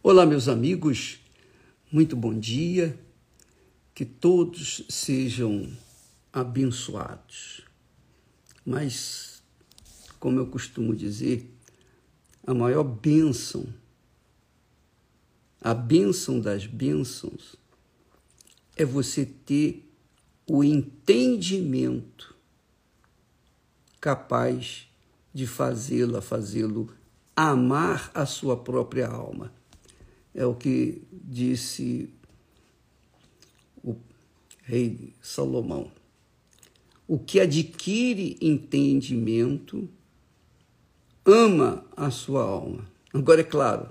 Olá, meus amigos, muito bom dia, que todos sejam abençoados. Mas, como eu costumo dizer, a maior bênção, a bênção das bênçãos, é você ter o entendimento capaz de fazê-la, fazê-lo amar a sua própria alma. É o que disse o rei Salomão. O que adquire entendimento ama a sua alma. Agora, é claro,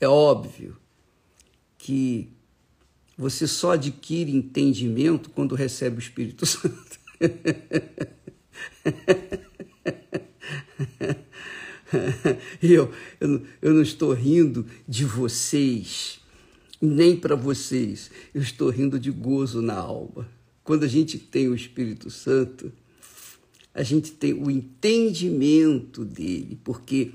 é óbvio que você só adquire entendimento quando recebe o Espírito Santo. eu, eu, eu não estou rindo de vocês, nem para vocês, eu estou rindo de gozo na alma. Quando a gente tem o Espírito Santo, a gente tem o entendimento dele, porque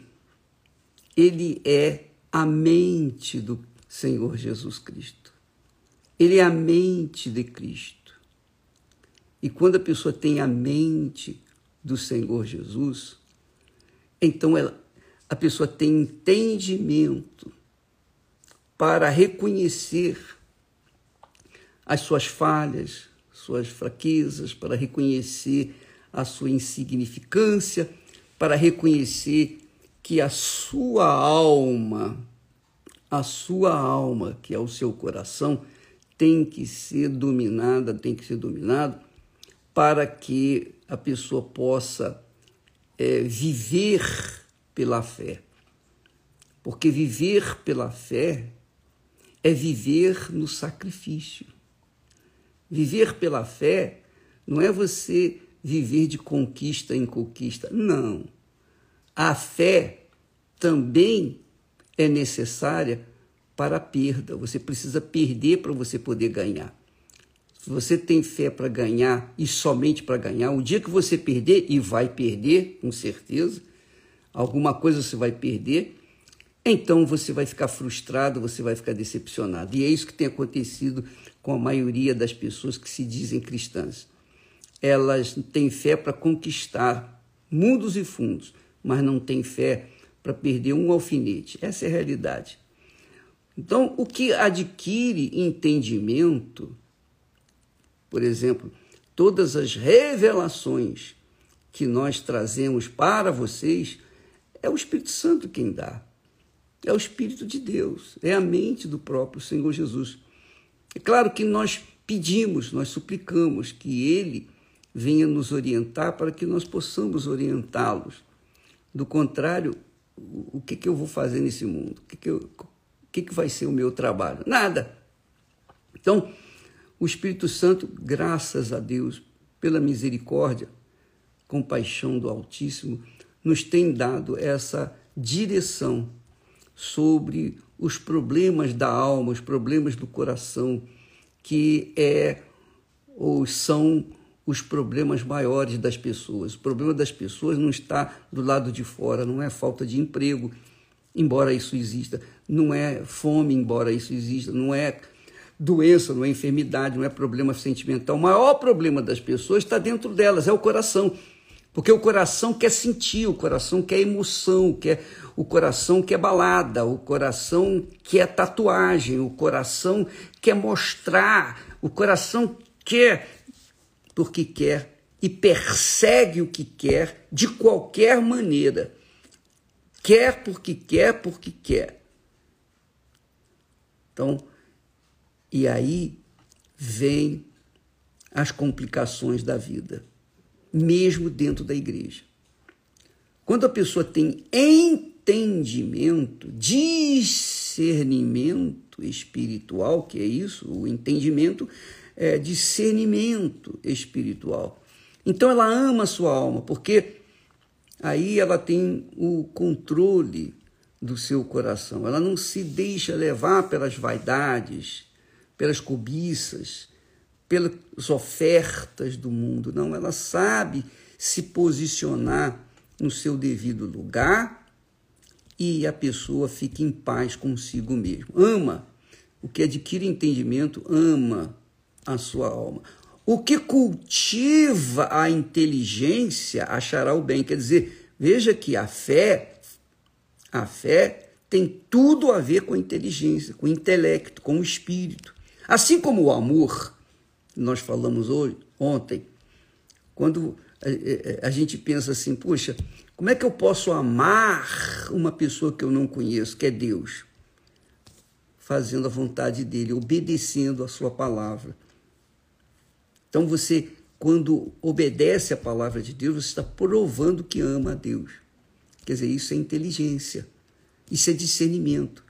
ele é a mente do Senhor Jesus Cristo. Ele é a mente de Cristo. E quando a pessoa tem a mente do Senhor Jesus, então ela, a pessoa tem entendimento para reconhecer as suas falhas, suas fraquezas, para reconhecer a sua insignificância, para reconhecer que a sua alma, a sua alma, que é o seu coração, tem que ser dominada, tem que ser dominado para que a pessoa possa é, viver pela fé. Porque viver pela fé é viver no sacrifício. Viver pela fé não é você viver de conquista em conquista. Não. A fé também é necessária para a perda. Você precisa perder para você poder ganhar. Você tem fé para ganhar e somente para ganhar, o dia que você perder, e vai perder, com certeza, alguma coisa você vai perder, então você vai ficar frustrado, você vai ficar decepcionado. E é isso que tem acontecido com a maioria das pessoas que se dizem cristãs. Elas têm fé para conquistar mundos e fundos, mas não têm fé para perder um alfinete. Essa é a realidade. Então, o que adquire entendimento por exemplo, todas as revelações que nós trazemos para vocês é o Espírito Santo quem dá. É o Espírito de Deus, é a mente do próprio Senhor Jesus. É claro que nós pedimos, nós suplicamos que Ele venha nos orientar para que nós possamos orientá-los. Do contrário, o que, que eu vou fazer nesse mundo? O que, que, eu, o que, que vai ser o meu trabalho? Nada. Então, o Espírito Santo, graças a Deus, pela misericórdia, compaixão do Altíssimo, nos tem dado essa direção sobre os problemas da alma, os problemas do coração, que é ou são os problemas maiores das pessoas. O problema das pessoas não está do lado de fora, não é falta de emprego, embora isso exista, não é fome, embora isso exista, não é doença, não é enfermidade, não é problema sentimental. O maior problema das pessoas está dentro delas, é o coração. Porque o coração quer sentir, o coração quer emoção, quer, o coração quer balada, o coração quer tatuagem, o coração quer mostrar, o coração quer porque quer e persegue o que quer de qualquer maneira. Quer porque quer, porque quer. Então, e aí vem as complicações da vida, mesmo dentro da igreja. Quando a pessoa tem entendimento, discernimento espiritual, que é isso, o entendimento é discernimento espiritual. Então ela ama a sua alma, porque aí ela tem o controle do seu coração. Ela não se deixa levar pelas vaidades, pelas cobiças, pelas ofertas do mundo. Não, ela sabe se posicionar no seu devido lugar e a pessoa fica em paz consigo mesmo. Ama. O que adquire entendimento ama a sua alma. O que cultiva a inteligência achará o bem. Quer dizer, veja que a fé, a fé tem tudo a ver com a inteligência, com o intelecto, com o espírito. Assim como o amor, nós falamos hoje, ontem, quando a, a gente pensa assim, puxa, como é que eu posso amar uma pessoa que eu não conheço, que é Deus? Fazendo a vontade dele, obedecendo a sua palavra. Então você, quando obedece a palavra de Deus, você está provando que ama a Deus. Quer dizer, isso é inteligência, isso é discernimento.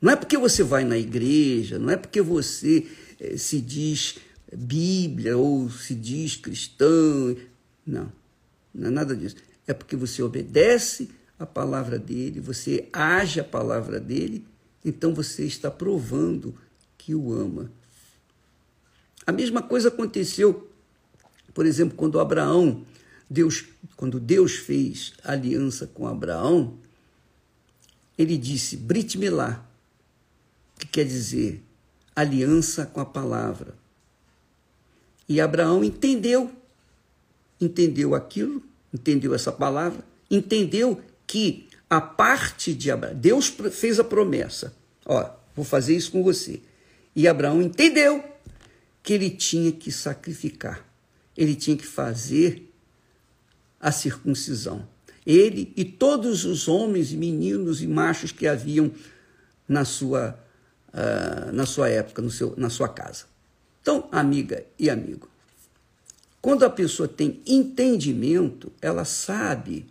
Não é porque você vai na igreja, não é porque você eh, se diz Bíblia ou se diz cristão. Não, não é nada disso. É porque você obedece a palavra dele, você age a palavra dele, então você está provando que o ama. A mesma coisa aconteceu, por exemplo, quando Abraão, Deus, quando Deus fez aliança com Abraão, ele disse Brit Milá, que quer dizer aliança com a palavra. E Abraão entendeu, entendeu aquilo, entendeu essa palavra, entendeu que a parte de Abraão, Deus fez a promessa, ó, vou fazer isso com você. E Abraão entendeu que ele tinha que sacrificar, ele tinha que fazer a circuncisão. Ele e todos os homens meninos e machos que haviam na sua, uh, na sua época, no seu, na sua casa. Então, amiga e amigo, quando a pessoa tem entendimento, ela sabe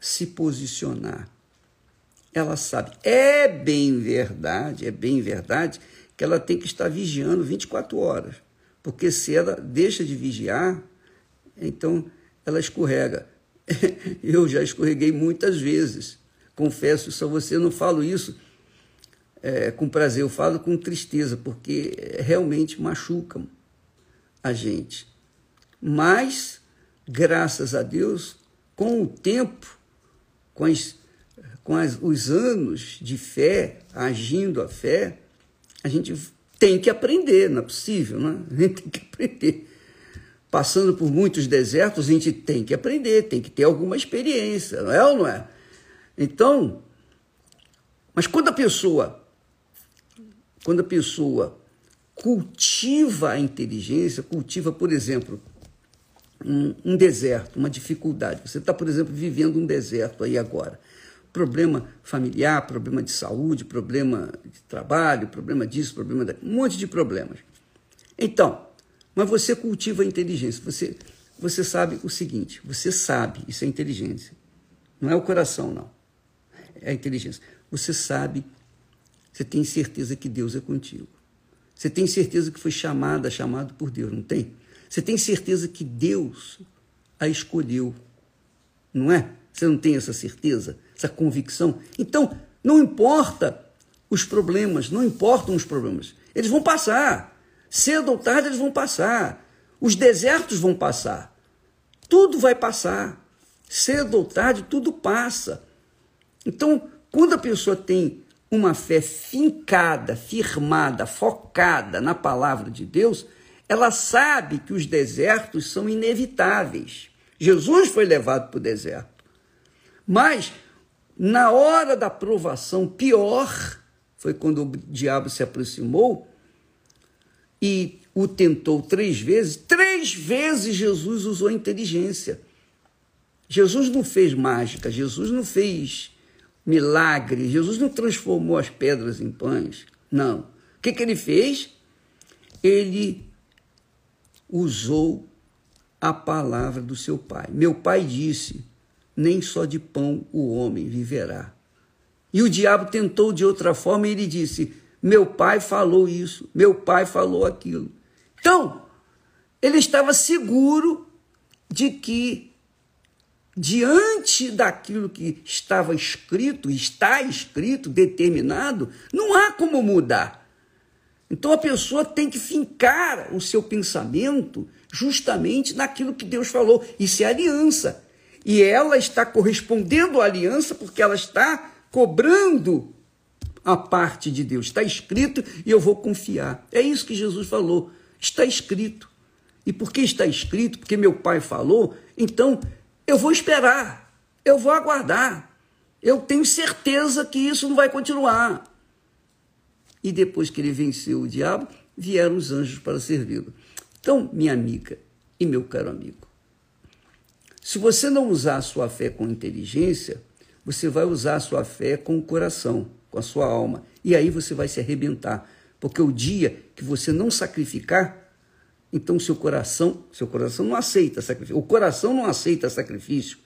se posicionar. Ela sabe. É bem verdade, é bem verdade que ela tem que estar vigiando 24 horas. Porque se ela deixa de vigiar, então ela escorrega. Eu já escorreguei muitas vezes. Confesso a você, não falo isso é, com prazer, eu falo com tristeza, porque realmente machuca a gente. Mas, graças a Deus, com o tempo, com, as, com as, os anos de fé, agindo a fé, a gente tem que aprender, não é possível, né? A gente tem que aprender. Passando por muitos desertos, a gente tem que aprender, tem que ter alguma experiência, não é ou não é? Então, mas quando a pessoa, quando a pessoa cultiva a inteligência, cultiva, por exemplo, um, um deserto, uma dificuldade. Você está, por exemplo, vivendo um deserto aí agora problema familiar, problema de saúde, problema de trabalho, problema disso, problema daquilo, um monte de problemas. Então, mas você cultiva a inteligência. Você, você sabe o seguinte: você sabe, isso é inteligência. Não é o coração, não. É a inteligência. Você sabe, você tem certeza que Deus é contigo. Você tem certeza que foi chamada, chamado por Deus, não tem? Você tem certeza que Deus a escolheu, não é? Você não tem essa certeza, essa convicção? Então, não importa os problemas, não importam os problemas. Eles vão passar. Cedo ou tarde eles vão passar. Os desertos vão passar. Tudo vai passar. Cedo ou tarde tudo passa. Então, quando a pessoa tem uma fé fincada, firmada, focada na palavra de Deus, ela sabe que os desertos são inevitáveis. Jesus foi levado para o deserto. Mas, na hora da provação, pior foi quando o diabo se aproximou e o tentou três vezes. Três vezes Jesus usou inteligência. Jesus não fez mágica, Jesus não fez milagre, Jesus não transformou as pedras em pães. Não. O que, que ele fez? Ele usou a palavra do seu pai. Meu pai disse: nem só de pão o homem viverá. E o diabo tentou de outra forma e ele disse: Meu pai falou isso, meu pai falou aquilo. Então, ele estava seguro de que, diante daquilo que estava escrito, está escrito, determinado, não há como mudar. Então a pessoa tem que fincar o seu pensamento justamente naquilo que Deus falou. Isso é aliança. E ela está correspondendo à aliança porque ela está cobrando a parte de Deus. Está escrito e eu vou confiar. É isso que Jesus falou. Está escrito. E porque está escrito, porque meu pai falou, então eu vou esperar, eu vou aguardar. Eu tenho certeza que isso não vai continuar. E depois que ele venceu o diabo, vieram os anjos para servi-lo. Então, minha amiga e meu caro amigo, se você não usar a sua fé com inteligência, você vai usar a sua fé com o coração, com a sua alma. E aí você vai se arrebentar. Porque o dia que você não sacrificar, então seu coração, seu coração não aceita sacrifício. O coração não aceita sacrifício.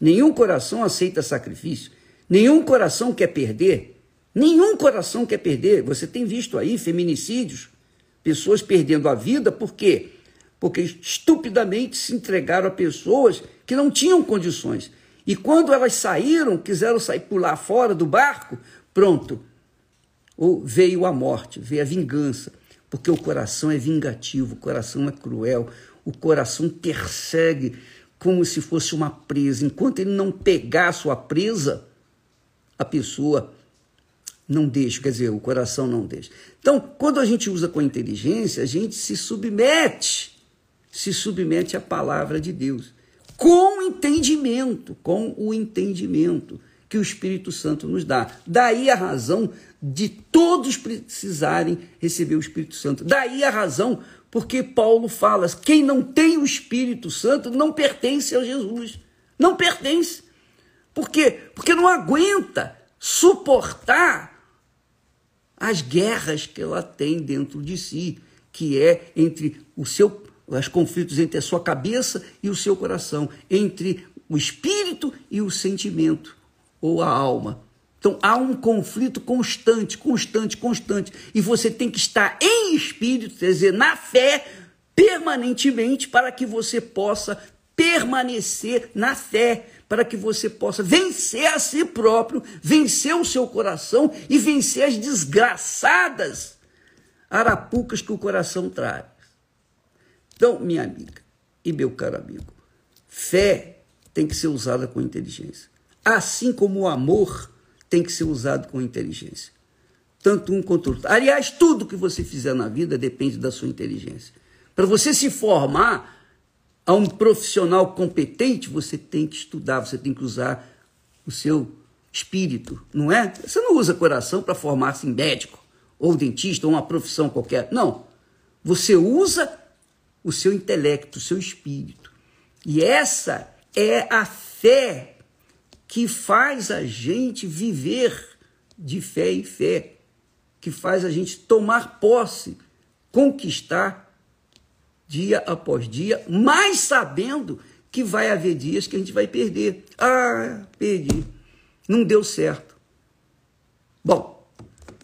Nenhum coração aceita sacrifício. Nenhum coração quer perder. Nenhum coração quer perder. Você tem visto aí feminicídios, pessoas perdendo a vida, por quê? Porque estupidamente se entregaram a pessoas que não tinham condições. E quando elas saíram, quiseram sair pular fora do barco, pronto. Ou veio a morte, veio a vingança porque o coração é vingativo, o coração é cruel, o coração persegue como se fosse uma presa. Enquanto ele não pegar a sua presa, a pessoa não deixa, quer dizer, o coração não deixa. Então, quando a gente usa com inteligência, a gente se submete, se submete à palavra de Deus, com entendimento, com o entendimento que o Espírito Santo nos dá. Daí a razão de todos precisarem receber o Espírito Santo. Daí a razão porque Paulo fala: quem não tem o Espírito Santo não pertence a Jesus. Não pertence. Por quê? Porque não aguenta suportar as guerras que ela tem dentro de si, que é entre o seu os conflitos entre a sua cabeça e o seu coração, entre o espírito e o sentimento ou a alma. Então há um conflito constante, constante, constante. E você tem que estar em espírito, quer dizer, na fé, permanentemente, para que você possa permanecer na fé, para que você possa vencer a si próprio, vencer o seu coração e vencer as desgraçadas arapucas que o coração traz. Então, minha amiga e meu caro amigo, fé tem que ser usada com inteligência. Assim como o amor tem que ser usado com inteligência. Tanto um quanto o outro. Aliás, tudo que você fizer na vida depende da sua inteligência. Para você se formar a um profissional competente, você tem que estudar, você tem que usar o seu espírito, não é? Você não usa coração para formar-se em médico, ou dentista, ou uma profissão qualquer. Não. Você usa o seu intelecto, o seu espírito. E essa é a fé que faz a gente viver de fé em fé, que faz a gente tomar posse, conquistar dia após dia, mas sabendo que vai haver dias que a gente vai perder. Ah, perdi. Não deu certo. Bom,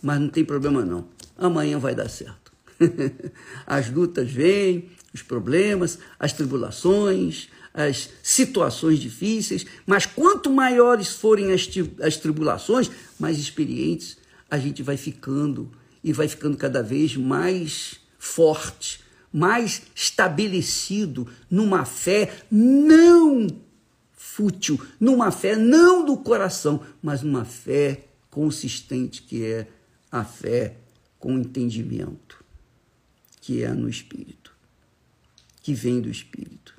mas não tem problema não. Amanhã vai dar certo. As lutas vêm, os problemas, as tribulações, as situações difíceis, mas quanto maiores forem as, as tribulações, mais experientes a gente vai ficando e vai ficando cada vez mais forte, mais estabelecido numa fé não fútil, numa fé não do coração, mas numa fé consistente que é a fé com entendimento, que é no Espírito, que vem do Espírito.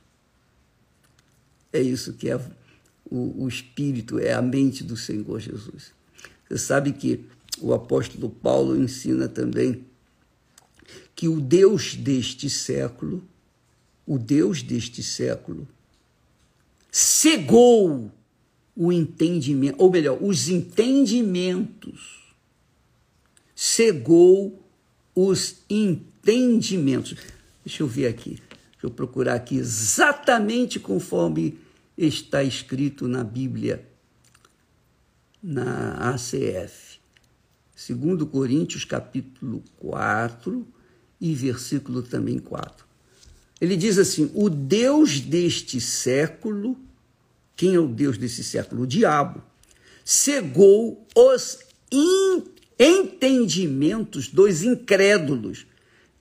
É isso que é o, o Espírito, é a mente do Senhor Jesus. Você sabe que o apóstolo Paulo ensina também que o Deus deste século, o Deus deste século, cegou o entendimento, ou melhor, os entendimentos, cegou os entendimentos. Deixa eu ver aqui, deixa eu procurar aqui exatamente conforme está escrito na Bíblia, na ACF. Segundo Coríntios, capítulo 4 e versículo também 4. Ele diz assim: o Deus deste século, quem é o Deus desse século? O diabo, cegou os entendimentos dos incrédulos.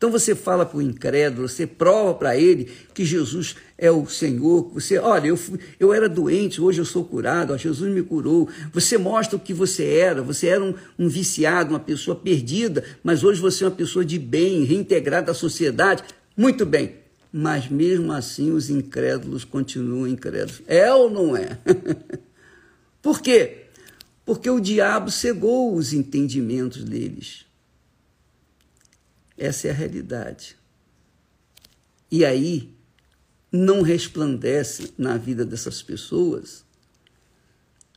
Então você fala para o incrédulo, você prova para ele que Jesus é o Senhor. Você, olha, eu, fui, eu era doente, hoje eu sou curado, ó, Jesus me curou. Você mostra o que você era. Você era um, um viciado, uma pessoa perdida, mas hoje você é uma pessoa de bem, reintegrada à sociedade. Muito bem. Mas mesmo assim os incrédulos continuam incrédulos. É ou não é? Por quê? Porque o diabo cegou os entendimentos deles. Essa é a realidade. E aí não resplandece na vida dessas pessoas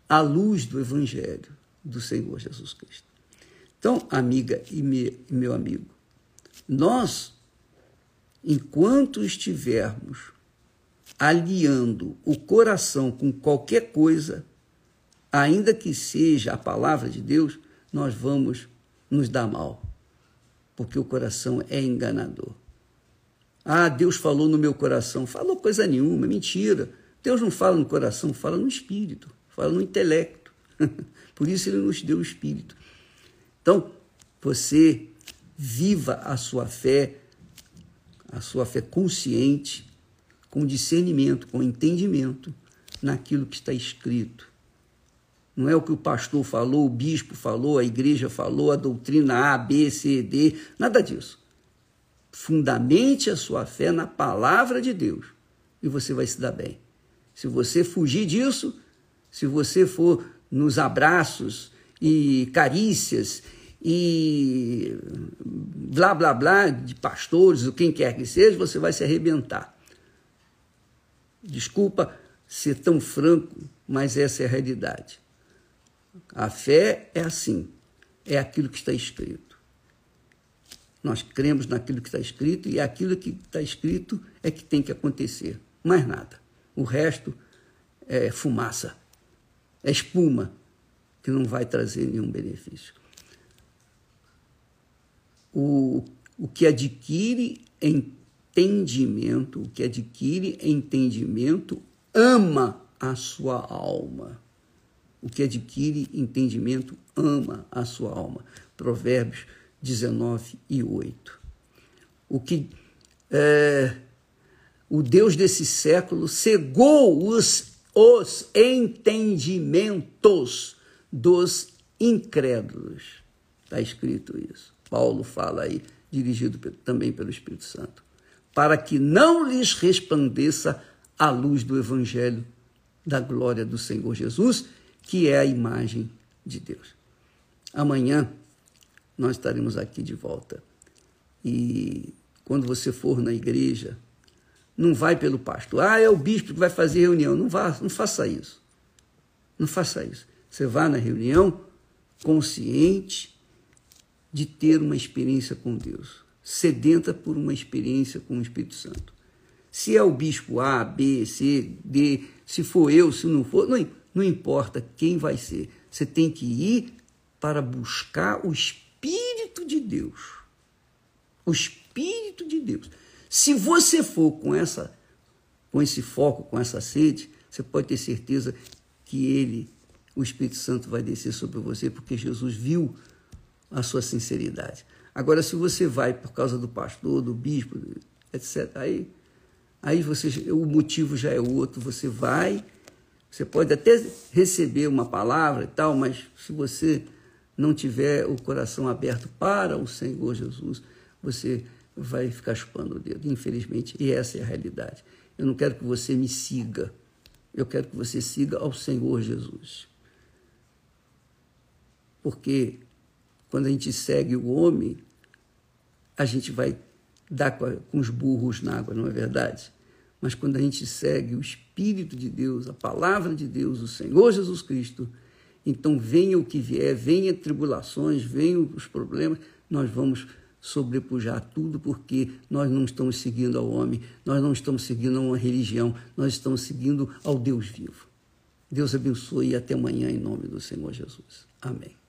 a luz do Evangelho do Senhor Jesus Cristo. Então, amiga e meu amigo, nós, enquanto estivermos aliando o coração com qualquer coisa, ainda que seja a palavra de Deus, nós vamos nos dar mal porque o coração é enganador. Ah, Deus falou no meu coração. Falou coisa nenhuma, mentira. Deus não fala no coração, fala no espírito, fala no intelecto. Por isso ele nos deu o espírito. Então, você viva a sua fé, a sua fé consciente, com discernimento, com entendimento naquilo que está escrito não é o que o pastor falou, o bispo falou, a igreja falou, a doutrina A, B, C, D, nada disso. Fundamente a sua fé na palavra de Deus e você vai se dar bem. Se você fugir disso, se você for nos abraços e carícias e blá blá blá de pastores ou quem quer que seja, você vai se arrebentar. Desculpa ser tão franco, mas essa é a realidade. A fé é assim, é aquilo que está escrito. Nós cremos naquilo que está escrito e aquilo que está escrito é que tem que acontecer, mais nada. O resto é fumaça, é espuma, que não vai trazer nenhum benefício. O, o que adquire entendimento, o que adquire entendimento, ama a sua alma. O que adquire entendimento ama a sua alma. Provérbios 19 e 8. O que é, o Deus desse século cegou os, os entendimentos dos incrédulos. Está escrito isso. Paulo fala aí, dirigido também pelo Espírito Santo. Para que não lhes resplandeça a luz do Evangelho da glória do Senhor Jesus que é a imagem de Deus. Amanhã nós estaremos aqui de volta. E quando você for na igreja, não vai pelo pastor. Ah, é o bispo que vai fazer reunião. Não vá, não faça isso. Não faça isso. Você vá na reunião consciente de ter uma experiência com Deus, sedenta por uma experiência com o Espírito Santo. Se é o bispo A, B, C, D, se for eu, se não for, não, não importa quem vai ser, você tem que ir para buscar o Espírito de Deus. O Espírito de Deus. Se você for com essa com esse foco, com essa sede, você pode ter certeza que ele, o Espírito Santo vai descer sobre você, porque Jesus viu a sua sinceridade. Agora, se você vai por causa do pastor, do bispo, etc., aí, aí você, o motivo já é outro. Você vai você pode até receber uma palavra e tal, mas se você não tiver o coração aberto para o Senhor Jesus, você vai ficar chupando o dedo, infelizmente, e essa é a realidade. Eu não quero que você me siga, eu quero que você siga ao Senhor Jesus. Porque quando a gente segue o homem, a gente vai dar com os burros na água, não é verdade? Mas quando a gente segue o Espírito de Deus, a palavra de Deus, o Senhor Jesus Cristo, então venha o que vier, venha tribulações, venham os problemas, nós vamos sobrepujar tudo porque nós não estamos seguindo ao homem, nós não estamos seguindo a uma religião, nós estamos seguindo ao Deus vivo. Deus abençoe e até amanhã em nome do Senhor Jesus. Amém.